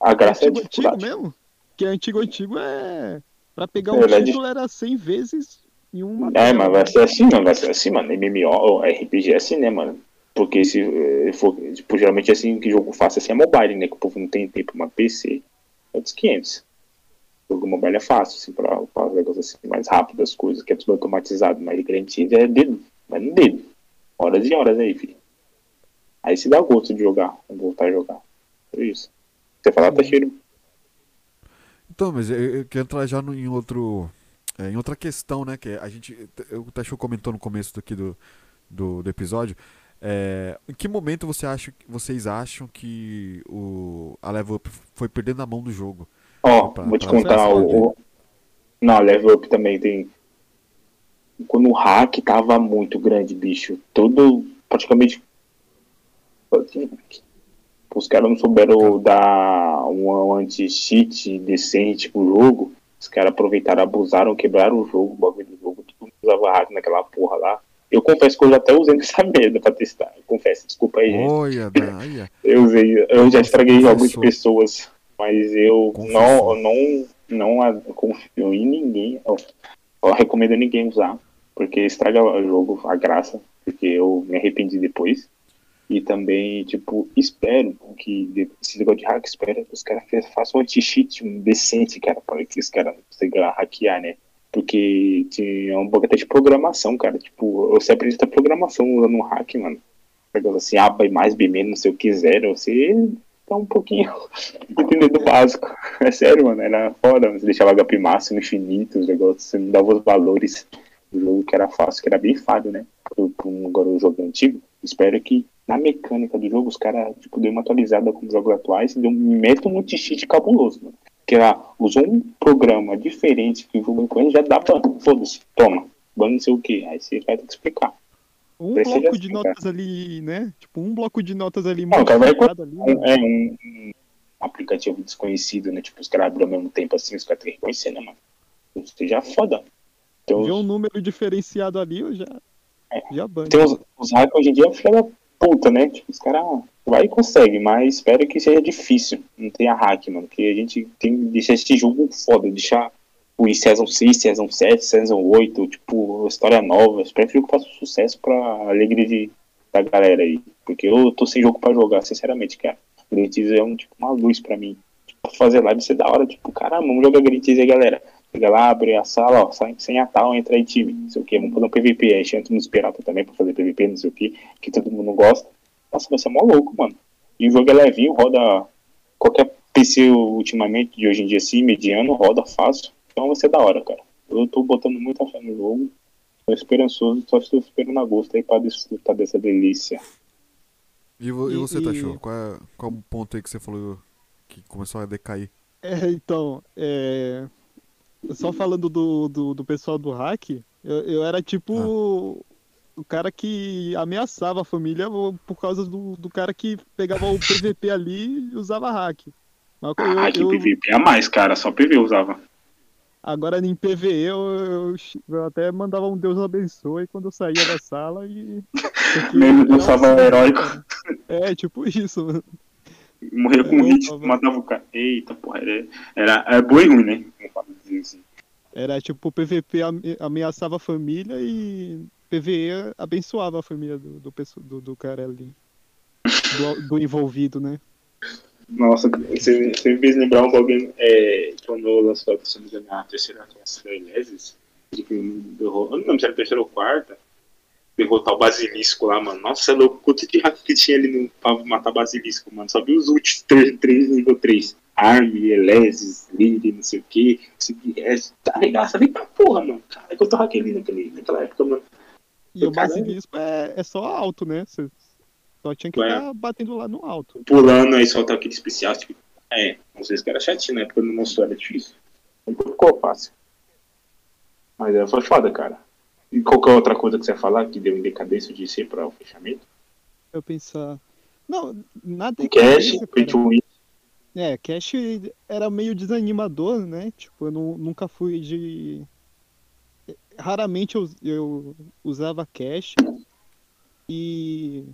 a graça é a antigo, antigo mesmo? Que antigo, antigo é. Pra pegar um ele é título era 100 vezes em uma. É, mas vai ser assim, mano. Vai ser assim, mano. MMO, RPG é assim, né, mano? Porque se eh, for, tipo, geralmente assim, que jogo fácil assim é mobile, né? Que o povo não tem tempo, mas PC é dos 500. O jogo mobile é fácil, assim, pra, pra negócios assim, mais rápido as coisas, que é tudo automatizado, mas garantido é dedo, mas no dedo. Horas e horas aí, filho. Aí se dá gosto de jogar, voltar a jogar. É isso. Você falar, tá cheiro. Então, mas eu, eu quero entrar já no- em outro. é, em outra questão, né? Que a gente. O Tachou comentou no começo aqui do, do, do episódio. é, em que momento você acha, vocês acham que o, a Level Up foi perdendo a mão do jogo? Ó, Pra- vou te contar o- Não, level up também tem. Quando o hack tava muito grande, bicho. Todo. Praticamente. Os caras não souberam dar um anti-cheat decente pro jogo. Os caras aproveitaram, abusaram, quebraram o jogo, o bagulho do jogo. Mundo usava hack naquela porra lá. Eu confesso que eu já até usei essa merda pra testar. Eu confesso, desculpa aí, gente. Olha. Eu usei, eu já estraguei Confessou. pessoas, mas eu Confessou. não, não, não confio em ninguém. Eu, eu recomendo ninguém usar, porque estraga o jogo, a graça, porque eu me arrependi depois. E também, tipo, espero que esse negócio de hack, espero que os caras façam um anti-cheat decente, cara, para que os caras consigam hackear, né? Porque tinha um bug até de programação, cara. Tipo, você aprende até programação usando um hack, mano pegando assim, A B mais, B menos, o que, zero, você tá um pouquinho entendendo do básico. É sério, mano, era foda, você deixava HP máximo, infinito, os negócios, você não dava os valores do jogo que era fácil, que era bem fácil, né? Agora o jogo antigo. Espero que na mecânica do jogo os caras, tipo, deu uma atualizada com os jogos atuais e deu um método multi-cheat cabuloso, mano. Que ela usou um programa diferente que o jogo conhece, já dá ban. Foda-se, toma. Ban não sei o que. Aí você vai ter que explicar. Um Precisa bloco de assim, notas ali, né? Tipo, um bloco de notas ali Não, cara, vai ali. um, é um, um aplicativo desconhecido, né? Tipo, os caras abriram ao mesmo tempo assim, os caras têm que reconhecer, né, mano? Isso já é foda. Então, Vê um número diferenciado ali, eu já. É. Já banho. tem os, os hackers hoje em dia é filha da puta, né? Tipo, os caras vai e consegue, mas espero que seja difícil. Não tenha hack, mano. Que a gente tem que deixar esse jogo foda, deixar o Season 6, Season 7, Season 8, tipo, história nova. Espero que o jogo faça sucesso pra alegria de, da galera aí. Porque eu tô sem jogo pra jogar, sinceramente, cara. Tease é um, tipo, uma luz pra mim. Tipo, fazer live ser da hora, tipo, caramba, vamos jogar Tease aí, galera. Chega lá, abre a sala, ó, sai, sem a tal, entra aí time, não sei o que, vamos fazer um PVP, aí chama uns piratas também pra fazer PVP, não sei o que, que todo mundo gosta. Nossa, vai ser mó louco, mano. E o jogo é levinho, roda qualquer PC ultimamente, de hoje em dia, assim, mediano, roda fácil. Então vai ser da hora, cara. Eu tô botando muita fé no jogo. Tô esperançoso, só estou esperando agosto aí pra desfrutar dessa delícia. E, vo- e você, e- Tachô? Qual é, qual o ponto aí que você falou que começou a decair? É, então, é... só falando do, do, do pessoal do hack, eu, eu era tipo o cara que ameaçava a família por causa do, do cara que pegava o PVP ali e usava hack. Mas eu- Ah, que eu- PVP a mais, cara. Só PV usava. agora em PVE eu, eu, até mandava um Deus abençoe quando eu saía da sala e. Mesmo era um usava assim, heróico. É, tipo isso, mano. Morria com É, hit, tava- matava o cara. Eita, porra. Era, era, é bom e ruim, né? Assim. Era tipo, o PVP ame- ameaçava a família e PVE abençoava a família do, do, do, do cara ali. Do, do envolvido, né? Nossa, você, você me fez lembrar um bagulho. É, quando lançou, se não me engano, a terceira classe da Ileses. de que derro- Eu não lembro se era a terceira ou quarta. Derrotar o basilisco lá, mano. Nossa, é louco. Quanto de hack que tinha ali no, pra matar basilisco, mano. Só vi os últimos 3, 3 nível 3. Army, Eleses, Lily, não sei o que. Tá arregaça, vem pra porra, mano. Cara, que eu tô hackeando naquele, naquela época, mano. E o Caralho. basilisco é, é só alto, né? Você só tinha que Ué. ficar batendo lá no alto. Pulando aí soltar aquele especial. Tipo, é, não sei se que era chatinho, né? Porque não mostrou, era difícil. Depois ficou fácil. Mas é, foi foda, cara. E qualquer outra coisa que você falar que deu em decadência de ser para o fechamento? Eu pensar. Não, nada O cash, pay to win. É, cash era meio desanimador, né? Tipo, eu nu- nunca fui de. Raramente eu, eu usava cash. E.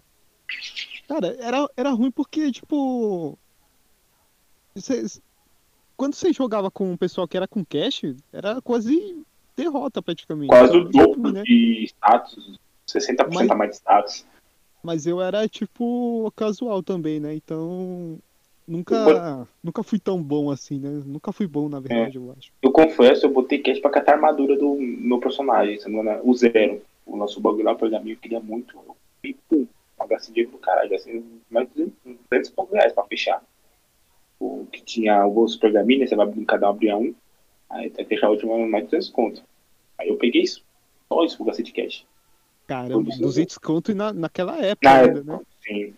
Cara, era, era ruim porque, tipo. cê- quando você jogava com o pessoal que era com cash, era quase derrota praticamente. Quase o dobro ruim, né? de status. 60% Mas- a mais de status. Mas eu era tipo casual também, né? Então nunca nunca fui tão bom assim, né? Nunca fui bom, na verdade, eu acho. Eu confesso, eu botei cash pra catar a armadura do meu personagem, se não me engano, o zero. O nosso bagulho lá, o pergaminho, eu queria muito. Fui, pum, gastei dinheiro do caralho, gastei mais de 200 200 e poucos reais pra fechar. O que tinha os pergaminhos, você vai brincar, um abria um, aí até fechar o último mais de 200 conto. Aí eu peguei isso, só isso eu gastei de cash. Caramba, Todos 200 conto e na, naquela época Na ainda, época, né? sim,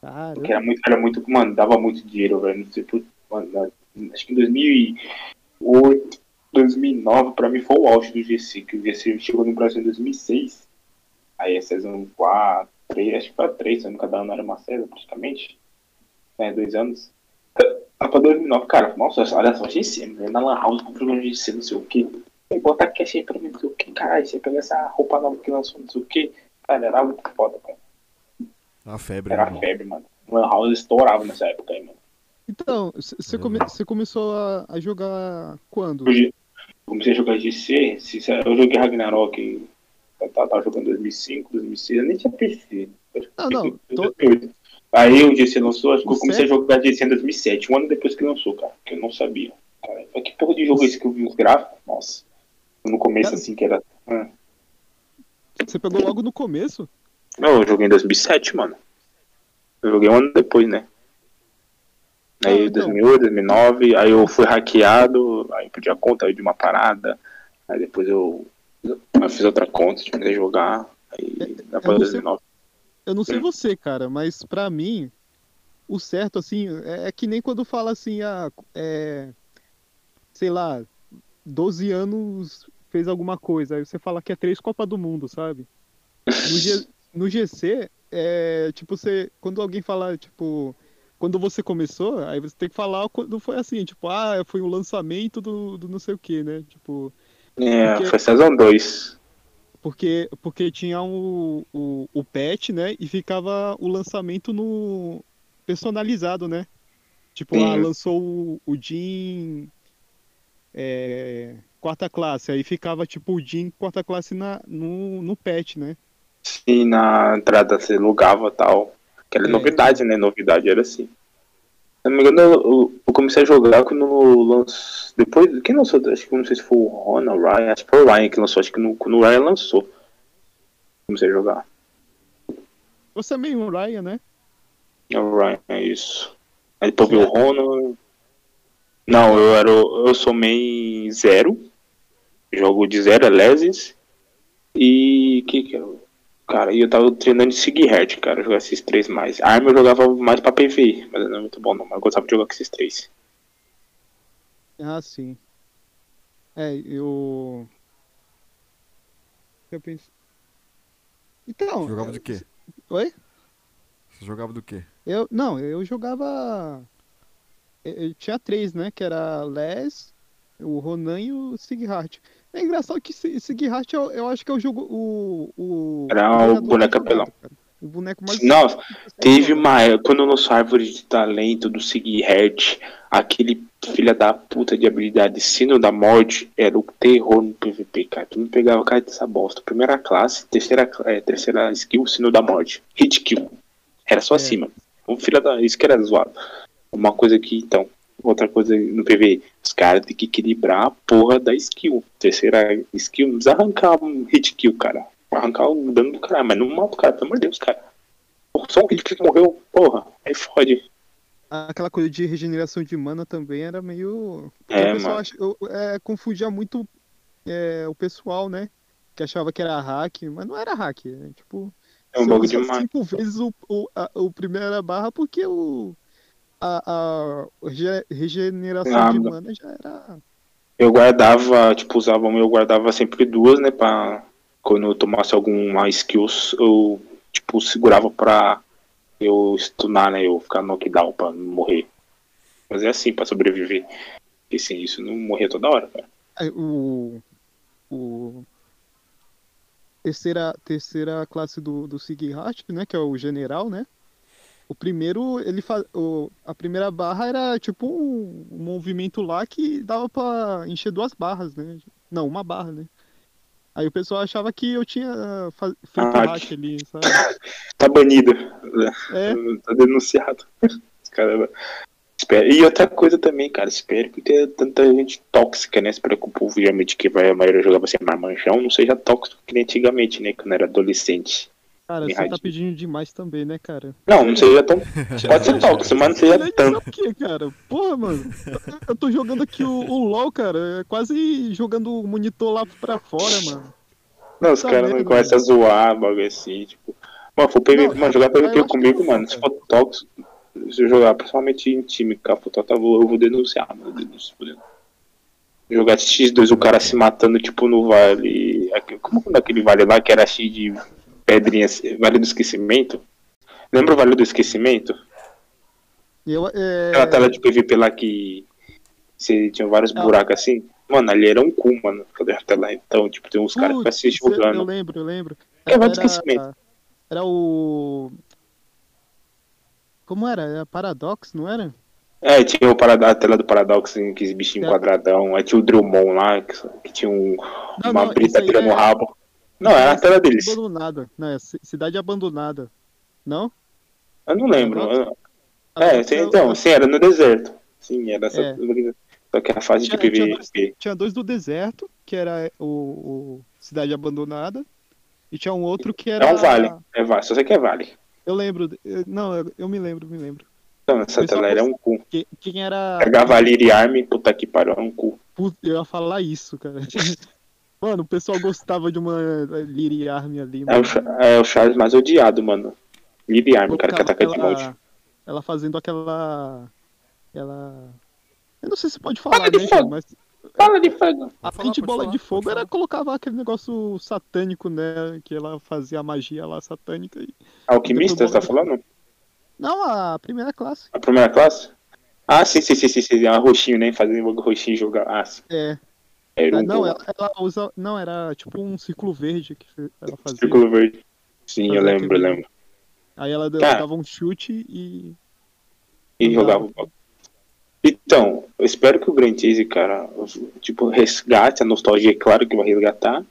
Caramba. porque era muito, era muito, mano, dava muito dinheiro, velho, não sei por, mano, acho que em 2008, 2009, pra mim foi o auge do GC, que o GC chegou no Brasil em 2006. Aí a Season 4, 3, acho que foi 3, sendo cada ano era uma César praticamente. É, dois anos. Lá pra 2009, cara, nossa, olha só, GC, né? na Lan House, comprou um GC, não sei o que. Bota cash aí pra mim, não sei o que, caralho, você pega essa roupa nova que lançou, não sei o que. Cara, era muito foda, cara. A febre, Era né, mano? febre, mano. Lan House estourava nessa época aí, mano. Então, você come, começou a, a jogar quando? Eu comecei a jogar GC, eu joguei Ragnarok, eu tava, tava jogando em 2005, 2006, eu nem tinha PC. Não, não, tô- 2008. Aí o GC lançou, acho que eu comecei a jogar GC em 2007, um ano depois que lançou, cara, que eu não sabia. Cara, que porra de jogo é esse que eu vi os gráficos? Nossa. No começo, Cara, assim, que era... Você pegou logo no começo? Não, eu joguei em 2007, mano. Eu joguei um ano depois, né? Aí Ah, então. 2008, 2009, aí eu fui hackeado, aí eu perdi a conta aí de uma parada, aí depois eu, eu fiz outra conta, comecei a jogar, aí depois não sei- 2009. Eu não sei Hum. você, cara, mas pra mim, o certo, assim, é, é que nem quando fala assim, ah, é, sei lá, 12 anos fez alguma coisa, aí você fala que é três Copa do Mundo, sabe? No, G- no GC, é, tipo, você, quando alguém fala, tipo, quando você começou, aí você tem que falar quando foi assim, tipo, ah, foi o lançamento do, do não sei o que, né? Tipo, É, Porque- foi Season 2. porque, porque tinha o, o, o patch, né? E ficava o lançamento no personalizado, né? Tipo, Sim. ah, lançou o, o Jin é, quarta classe, aí ficava tipo o Jin quarta classe na, no, no patch, né? E na entrada você logava e tal. Que era É. novidade, né? Novidade era assim. Se não me engano, eu, eu comecei a jogar quando lançou. Depois. Quem lançou? Acho que não sei se foi o Ron ou o Ryan. Acho que foi o Ryan que lançou. Acho que no, quando o Ryan lançou. Comecei a jogar. Você é meio Ryan, né? É o Ryan, é isso. Aí depois veio o Ronan. Não, eu era. Eu sou main zero. Jogo de zero, é Leses. E. que que eu. Cara, e eu tava treinando de Sigurd, cara, jogar esses três mais. Arma eu jogava mais pra PV, mas não é muito bom não, mas eu gostava de jogar com esses três. Ah, sim. É, eu. Eu penso. Então. Você jogava de quê? Oi? Você jogava do quê? Eu, não, eu jogava. Eu, eu tinha três, né? Que era Les, o Ronan e o Sighart. É engraçado que Si- Sighart eu, eu acho que é o jogo. O, o, Era o treinador boneco apelão. O boneco mais. Nossa, Teve uma quando lançou a árvore de talento do Sigurd, aquele filha da puta de habilidade sino da morte era o terror no PVP, cara. Tu não pegava cara dessa bosta. Primeira classe, terceira, é, terceira skill, sino da morte. Hit kill. Era só É. acima. Um filho da. Isso que era zoado. Uma coisa que, então, outra coisa no PV, os caras têm que equilibrar a porra da skill. Terceira skill, não precisa arrancar um hit kill, cara. Arrancar o dano do cara, mas não mata o cara, pelo amor de Deus, cara. Só um hit que morreu, porra, aí fode. Aquela coisa de regeneração de mana também era meio. É, o pessoal eu- é, confundia muito é, o pessoal, né? Que achava que era hack, mas não era hack. É, tipo, É um usa demais. cinco vezes o, o, a, o primeira barra porque o, a, a rege- regeneração Ah, de mana já era. Eu guardava, tipo, usava uma, eu guardava sempre duas, né, pra quando eu tomasse alguma skills, eu, tipo, segurava pra eu stunar, né, eu ficar knockdown pra não morrer. Mas é assim, pra sobreviver. Porque sem isso, não morria toda hora, cara. Aí, O, o terceira, terceira classe do, do Sighart, né? Que é o general, né? O primeiro, ele faz. O, a primeira barra era tipo um, um movimento lá que dava pra encher duas barras, né? Não, uma barra, né? Aí o pessoal achava que eu tinha fa- feito Ah, hack ali, sabe? Tá banido. É, Tá denunciado. Caramba. E outra coisa também, cara, espero que tenha tanta gente tóxica, né? Espero que o povo, geralmente, que vai, a maioria jogava sem marmanjão, não seja tóxico que nem antigamente, né? Quando era adolescente. Cara, Me você tá pedindo demais também, né, cara? Não, não seja tão. Pode ser tóxico, mas não seja tanto. isso aqui, cara. Porra, mano. Eu- tô jogando aqui o, o LoL, cara. É quase jogando o monitor lá pra fora, mano. Não, os Tá caras não começam a zoar, bagulho assim, tipo. Mano, for PVP, Não, mano, jogar PVP comigo, mano, se cara. for tóxico, se eu jogar, principalmente em time, com a foto, eu vou, eu vou denunciar, mano. denunciar. Jogar X2, o cara se matando, tipo, no vale. aqui- Como que é aquele vale lá que era cheio de pedrinhas? Vale do esquecimento? Lembra o Vale do Esquecimento? Eu, é... Aquela tela de PVP lá que você tinha vários Ah. buracos assim? Mano, ali era um cu, mano. Tela. Então, tipo, tem uns caras que ficam se Eu jogando. lembro, eu lembro. É, vai de esquecimento. Era o. Como era? Era Paradox, não era? É, tinha o a tela do Paradoxo, que esse bichinho É. quadradão. Aí tinha o Drillmon lá, que, que tinha um, Não, uma não, brita tirando é- o rabo. Não, era a tela deles. Abandonada. Não, é ci- Cidade Abandonada. Não? Eu não lembro. Eu- É, sim, então, sim, era no deserto. Sim, era essa. É. Só que a fase de Tinha- tinha dois- PVP. Tinha dois do deserto, que era o, o Cidade Abandonada. E tinha um outro que era. É um vale. É vale. Só sei que é vale. Eu lembro. eu- não, eu, eu me lembro, me lembro. Então, essa tela era um cu. Que- Quem era. Pegar Valir Army, puta que pariu, era um cu. Putz, eu ia falar isso, cara. Mano, o pessoal gostava de uma Liri Army ali, É mano. o, Cha- é o Charles mais odiado, mano. Valir Army, o cara que ataca de aquela- monte. Ela fazendo aquela. Aquela. Eu não sei se pode falar, Fala de né, fogo. mas Fala de fogo. a falar, frente pode bola falar, de fogo era colocava aquele negócio satânico, né? Que ela fazia a magia lá satânica. E... Alquimista, você tá falando? Não, a primeira classe. A primeira classe? Ah, sim, sim, sim, sim, sim. A roxinho, né? Fazer um roxinho e jogar. Ah, sim. É. Era um Ah, não, cu. ela, ela usa. Não, era tipo um círculo verde que ela fazia. Círculo verde. Sim, eu lembro, eu lembro. Aí ela Cara. dava um chute e. E Não jogava o bagulho. Então, eu espero que o Grand Chase, cara, tipo, resgate a nostalgia, é claro que vai resgatar,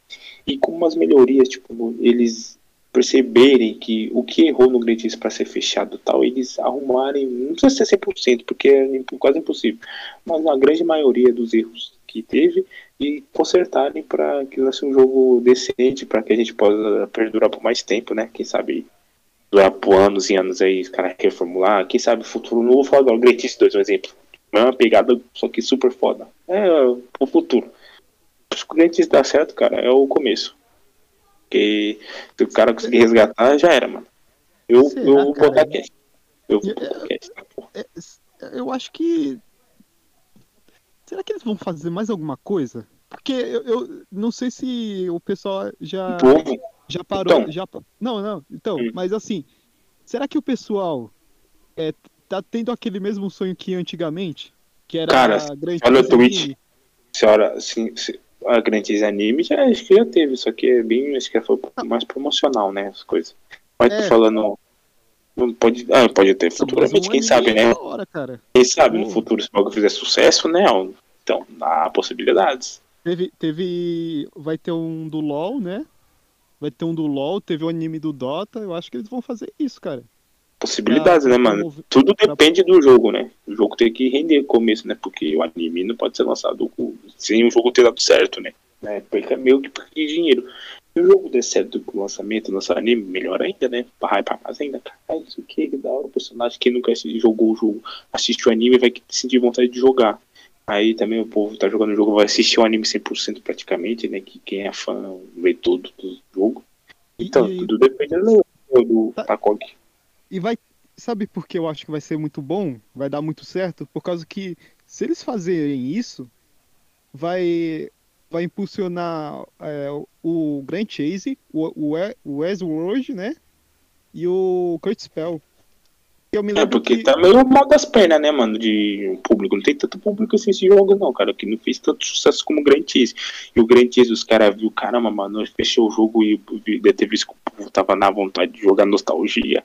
e com umas melhorias, tipo, eles perceberem que o que errou no Grand Chase para ser fechado e tal, eles arrumarem, não precisa ser 100%, porque é quase impossível, mas a grande maioria dos erros que teve e consertarem para que lance um jogo decente, para que a gente possa perdurar por mais tempo, né? Quem sabe durar por anos e anos aí, os caras reformular. Quem sabe futuro, não vou falar do Great Chase 2, um exemplo. Mesma pegada, só que super foda. É o futuro. Se o cliente dá certo, cara, é o começo. Porque se o cara conseguir resgatar, já era, mano. Eu, Será, eu vou botar cash. Eu vou Eu- botar cash. tá, pô. É, eu acho que. Será que eles vão fazer mais alguma coisa? Porque eu, eu não sei se o pessoal já, O povo, já parou. Então. Já, não, não. Então, Hum. mas assim, será que o pessoal é, tá tendo aquele mesmo sonho que antigamente? Que era Cara, a grande olha o tweet. senhora, assim, se- a Grandes Anime já acho que já teve, só que é bem, acho que foi mais promocional, né, as coisas. Mas É. falando, pode, ah, pode ter futuramente, um quem anime sabe, é né? hora, cara. Quem sabe no futuro se o bagulho fizer sucesso, né? Então, há possibilidades. Teve, teve. Vai ter um do LoL, né? Vai ter um do LoL, teve o anime do Dota. Eu acho que eles vão fazer isso, cara. Possibilidades, Pra- né, mano? promover- Tudo pra- depende do jogo, né? O jogo tem que render começo, né? Porque o anime não pode ser lançado sem o jogo ter dado certo, né? né? Porque é meio que porque dinheiro. Se o jogo der certo com o lançamento, lançar anime, melhor ainda, né? Pra hypar mais ainda. Cara, isso aqui que da hora. O personagem que nunca jogou o jogo, assiste o anime vai sentir vontade de jogar. Aí também o povo tá jogando o jogo, vai assistir o anime 100% praticamente, né? Que quem é fã vê tudo do jogo. Então, e- tudo depende do, do Tá. pacote. E vai. Sabe por que eu acho que vai ser muito bom? Vai dar muito certo? Por causa que se eles fazerem isso, vai. Vai impulsionar é, o Grand Chase, o, o, E- o Westworld, né? E o Kurt Spell. Eu me É porque que. tá meio mal das pernas, né, mano, de público. Não tem tanto público assim esse jogo, não, cara, que não fez tanto sucesso como o Grand Chase. E o Grand Chase, os caras viu, caramba, mano, fechou o jogo e deve ter visto que o povo tava na vontade de jogar nostalgia.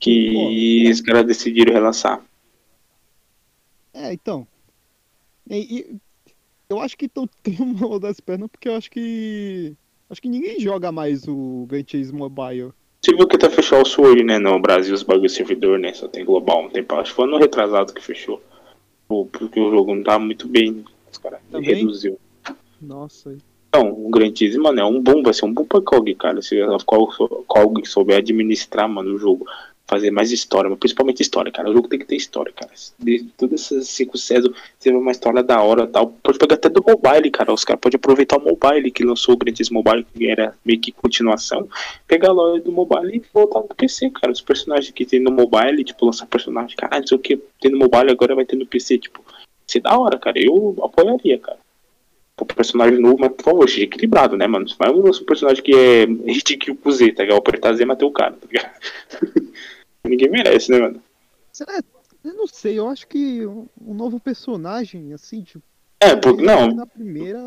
Que os caras decidiram relançar. É, então. E, e eu acho que tô tão mal das pernas porque eu acho que. Acho que ninguém joga mais o Grand Chase Mobile. Você viu que tá fechado o Sword, né, no Brasil, os bagulhos servidor, né, só tem global, não tem Acho que foi no retrasado que fechou. Porque o jogo não tá muito bem, os caras Também? reduziu. Nossa. Não, o Grand Chase, mano, é um bom, vai ser um bom pra COG, cara. Se a COG souber administrar, mano, o jogo, fazer mais história, mas principalmente história, cara. O jogo tem que ter história, cara. De todas essas cinco César, teve uma história da hora tal. Pode pegar até do mobile, cara. Os caras podem aproveitar o mobile que lançou o Grand Chase Mobile, que era meio que continuação. Pegar a loja do mobile e voltar no PC, cara. Os personagens que tem no mobile, tipo, lançar personagem, caralho, não sei o que, tem no mobile, agora vai ter no PC, tipo. Isso é da hora, cara. Eu apoiaria, cara o personagem novo, mas por favor, seja equilibrado, né, mano? Vai um personagem que é hit kill com Z, tá ligado? Apertar Z e matar o cara, tá ligado? Ninguém merece, né, mano? Será? Eu não sei, eu acho que um novo personagem, assim, tipo. É, porque, não, Na primeira.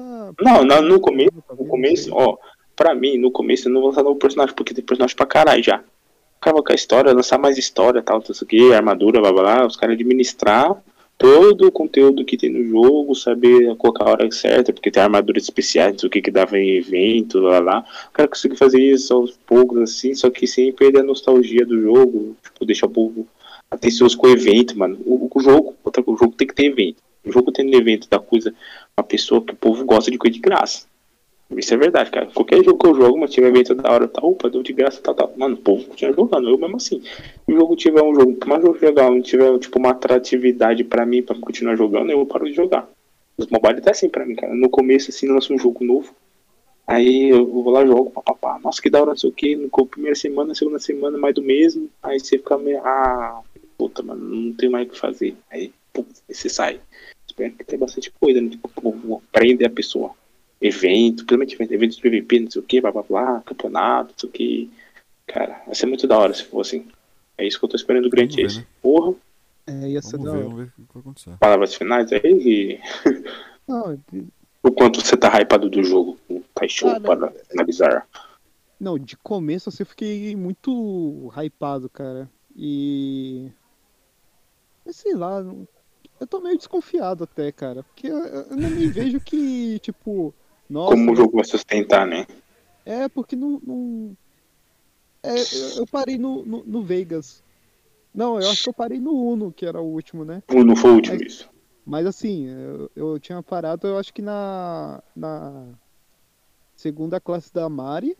não, não, no começo, no começo, ó, pra mim, no começo eu não vou lançar novo personagem, porque tem personagem pra caralho já. Vai com a história, lançar mais história, tal, tudo isso aqui, armadura, blá blá blá, os caras administrar todo o conteúdo que tem no jogo, saber colocar a hora certa, porque tem armaduras especiais, o que que dava em evento, lá lá. O cara consegue fazer isso aos poucos, assim, só que sem perder a nostalgia do jogo, tipo, deixar o povo atencioso com o evento, mano. O, o jogo, o jogo tem que ter evento. O jogo tendo evento da coisa, uma pessoa que o povo gosta de coisa de graça. Isso é verdade, cara. Qualquer jogo que eu jogo, mas tiver evento da hora, tá, opa, deu de graça, tá, tá. Mano, o povo continua jogando, eu mesmo assim. Se o jogo tiver um jogo, mais jogo legal, não tiver, tipo, uma atratividade pra mim, pra continuar jogando, eu paro de jogar. Os mobile tá assim pra mim, cara. No começo, assim, lança um jogo novo, aí eu vou lá jogo, papapá, nossa, que da hora, não sei o que, no primeira semana, segunda semana, mais do mesmo, aí você fica meio, ah, puta, mano, não tem mais o que fazer. Aí, pum, você sai. Espero que tenha bastante coisa, né? Tipo, pô, prender a pessoa evento, principalmente evento, eventos de PVP, não sei o que, blá blá blá, campeonato, não sei o que. Cara, vai ser muito da hora se for assim. É isso que eu tô esperando do Grand Chase. né? Porra, É, ia ser Vamos da ver, hora. vamos ver o que vai acontecer. palavras finais aí e Não, o quanto você tá hypado do jogo. Tá show Cara, para finalizar. Não, de começo assim, eu fiquei muito hypado, cara. E. Mas sei lá, eu tô meio desconfiado até, cara. Porque eu, eu não me vejo que, tipo. Nossa, Como o jogo vai sustentar, né? é porque não. não... É, eu- parei no, no, no Vegas. Não, eu acho que eu parei no Uno, que era o último, né? Não foi o último Mas- isso. Mas assim, eu, eu tinha parado, eu acho que na, na segunda classe da Mari.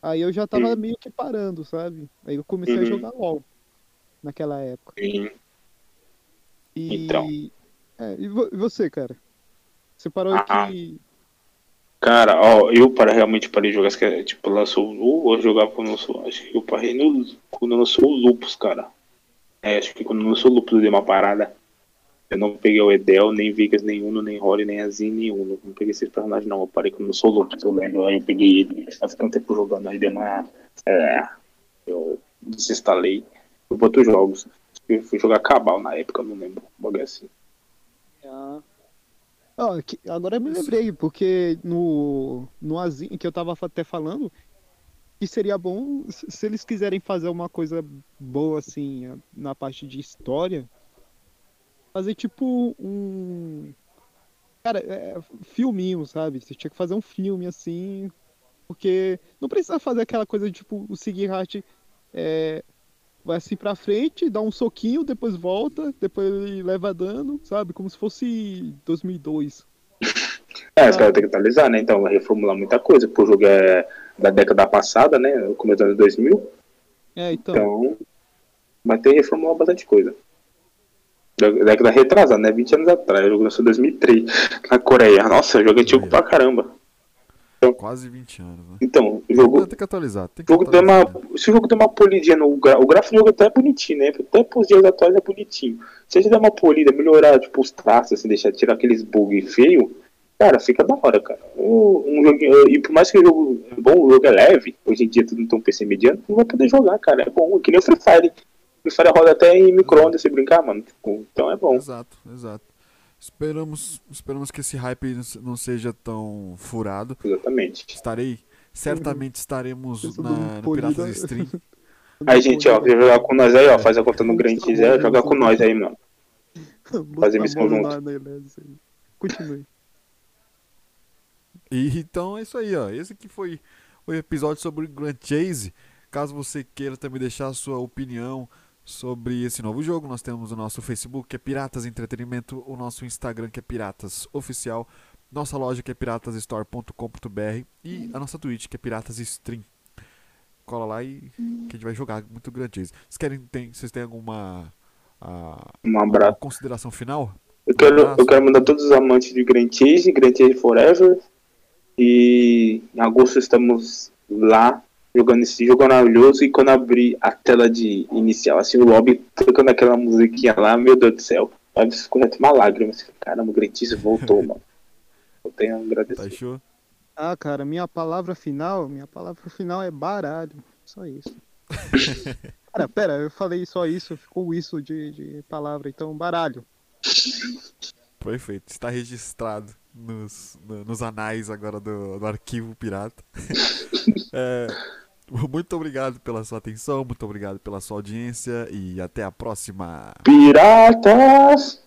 Aí eu já tava Hum. meio que parando, sabe? Aí eu comecei a Uhum. jogar LOL naquela época. Sim. E, Então. É, e, vo- você, cara? Você parou Ah. aqui. Cara, ó, eu para realmente parei de jogar, tipo, lançou o eu jogava quando lançou, acho que eu parei no, quando lançou o Lupus, cara. É, acho que quando lançou o Lupus eu dei uma parada. Eu não peguei o Edel, nem Vigas, nem Uno, nem Rory, nem Azin, nem Uno. Não peguei esses personagens não, eu parei quando lançou o Lupus, eu lembro. Aí eu peguei ele, tava ficando tempo jogando, aí deu uma... É, eu desinstalei. Pra outros jogos. Eu fui jogar Cabal na época, eu não lembro. Um assim. Ah. Que- agora eu me lembrei, porque no, no Azim, que eu tava até falando, que seria bom se eles quiserem fazer uma coisa boa, assim, na parte de história, fazer tipo um. Cara, é, filminho, sabe? Você tinha que fazer um filme assim, porque não precisa fazer aquela coisa de tipo, o Sigurd é, vai assim pra frente, dá um soquinho, depois volta, depois ele leva dano, sabe? Como se fosse 2002. É, os caras têm que atualizar, né? Então, vai reformular muita coisa, porque o jogo é da década passada, né? No começo dos anos 2000. É, então. Então, vai ter que reformular bastante coisa. Da década retrasada, né? 20 anos atrás. O jogo lançou em 2003 na Coreia. Nossa, o jogo é antigo pra caramba. Quase 20 anos, né? Então, o jogo. Tem que atualizar. Tem que O jogo deu uma, atualizar, né? se o jogo der uma polidinha no gra... o gráfico do jogo até é bonitinho, né? Até pros dias atuais é bonitinho. Se a gente der uma polida, melhorar tipo, os traços, assim, deixar tirar aqueles bugs feios, cara, fica da hora, cara. Um, um jogo, e por mais que o jogo é bom, o jogo é leve, hoje em dia tudo tem um PC mediano, não vai poder jogar, cara. É bom, que nem o Free Fire. Free Fire roda até em micro-ondas se brincar, mano. Tipo, então é bom. Exato, exato. Esperamos, esperamos que esse hype não seja tão furado. Exatamente. Estarei, certamente estaremos na, no Piratas Stream. Aí, gente, ó, quer jogar com nós aí, ó, faz a conta no Grand X, é, joga com nós aí, mano. fazer missão junto. aí. Continue. E então é isso aí, ó. Esse aqui foi o episódio sobre Grand Chase. Caso você queira também deixar a sua opinião sobre esse novo jogo, nós temos o nosso Facebook, que é Piratas Entretenimento, o nosso Instagram, que é Piratas Oficial, nossa loja, que é piratasstore.com.br e a nossa Twitch, que é Piratas Stream. Cola lá e que a gente vai jogar muito Grand Chase. Vocês querem, tem, vocês têm alguma ah, Um abraço. consideração final? Eu quero, eu quero mandar todos os amantes de Grand Chase, Grand Chase Forever. E em agosto estamos lá jogando esse jogo maravilhoso. E quando abrir a tela de inicial, assim, o lobby tocando aquela musiquinha lá, meu Deus do céu, vai escorrer até uma lágrima. Assim, Caramba, o Chase voltou, mano. Eu tenho a Tá agradecer. show? Ah, cara, minha palavra final, minha palavra final é baralho. Só isso. Cara, pera, eu falei só isso, ficou isso de, de palavra, então baralho. Perfeito, está registrado nos, no- nos anais agora do, do arquivo pirata. É, muito obrigado pela sua atenção, muito obrigado pela sua audiência e até a próxima. Piratas!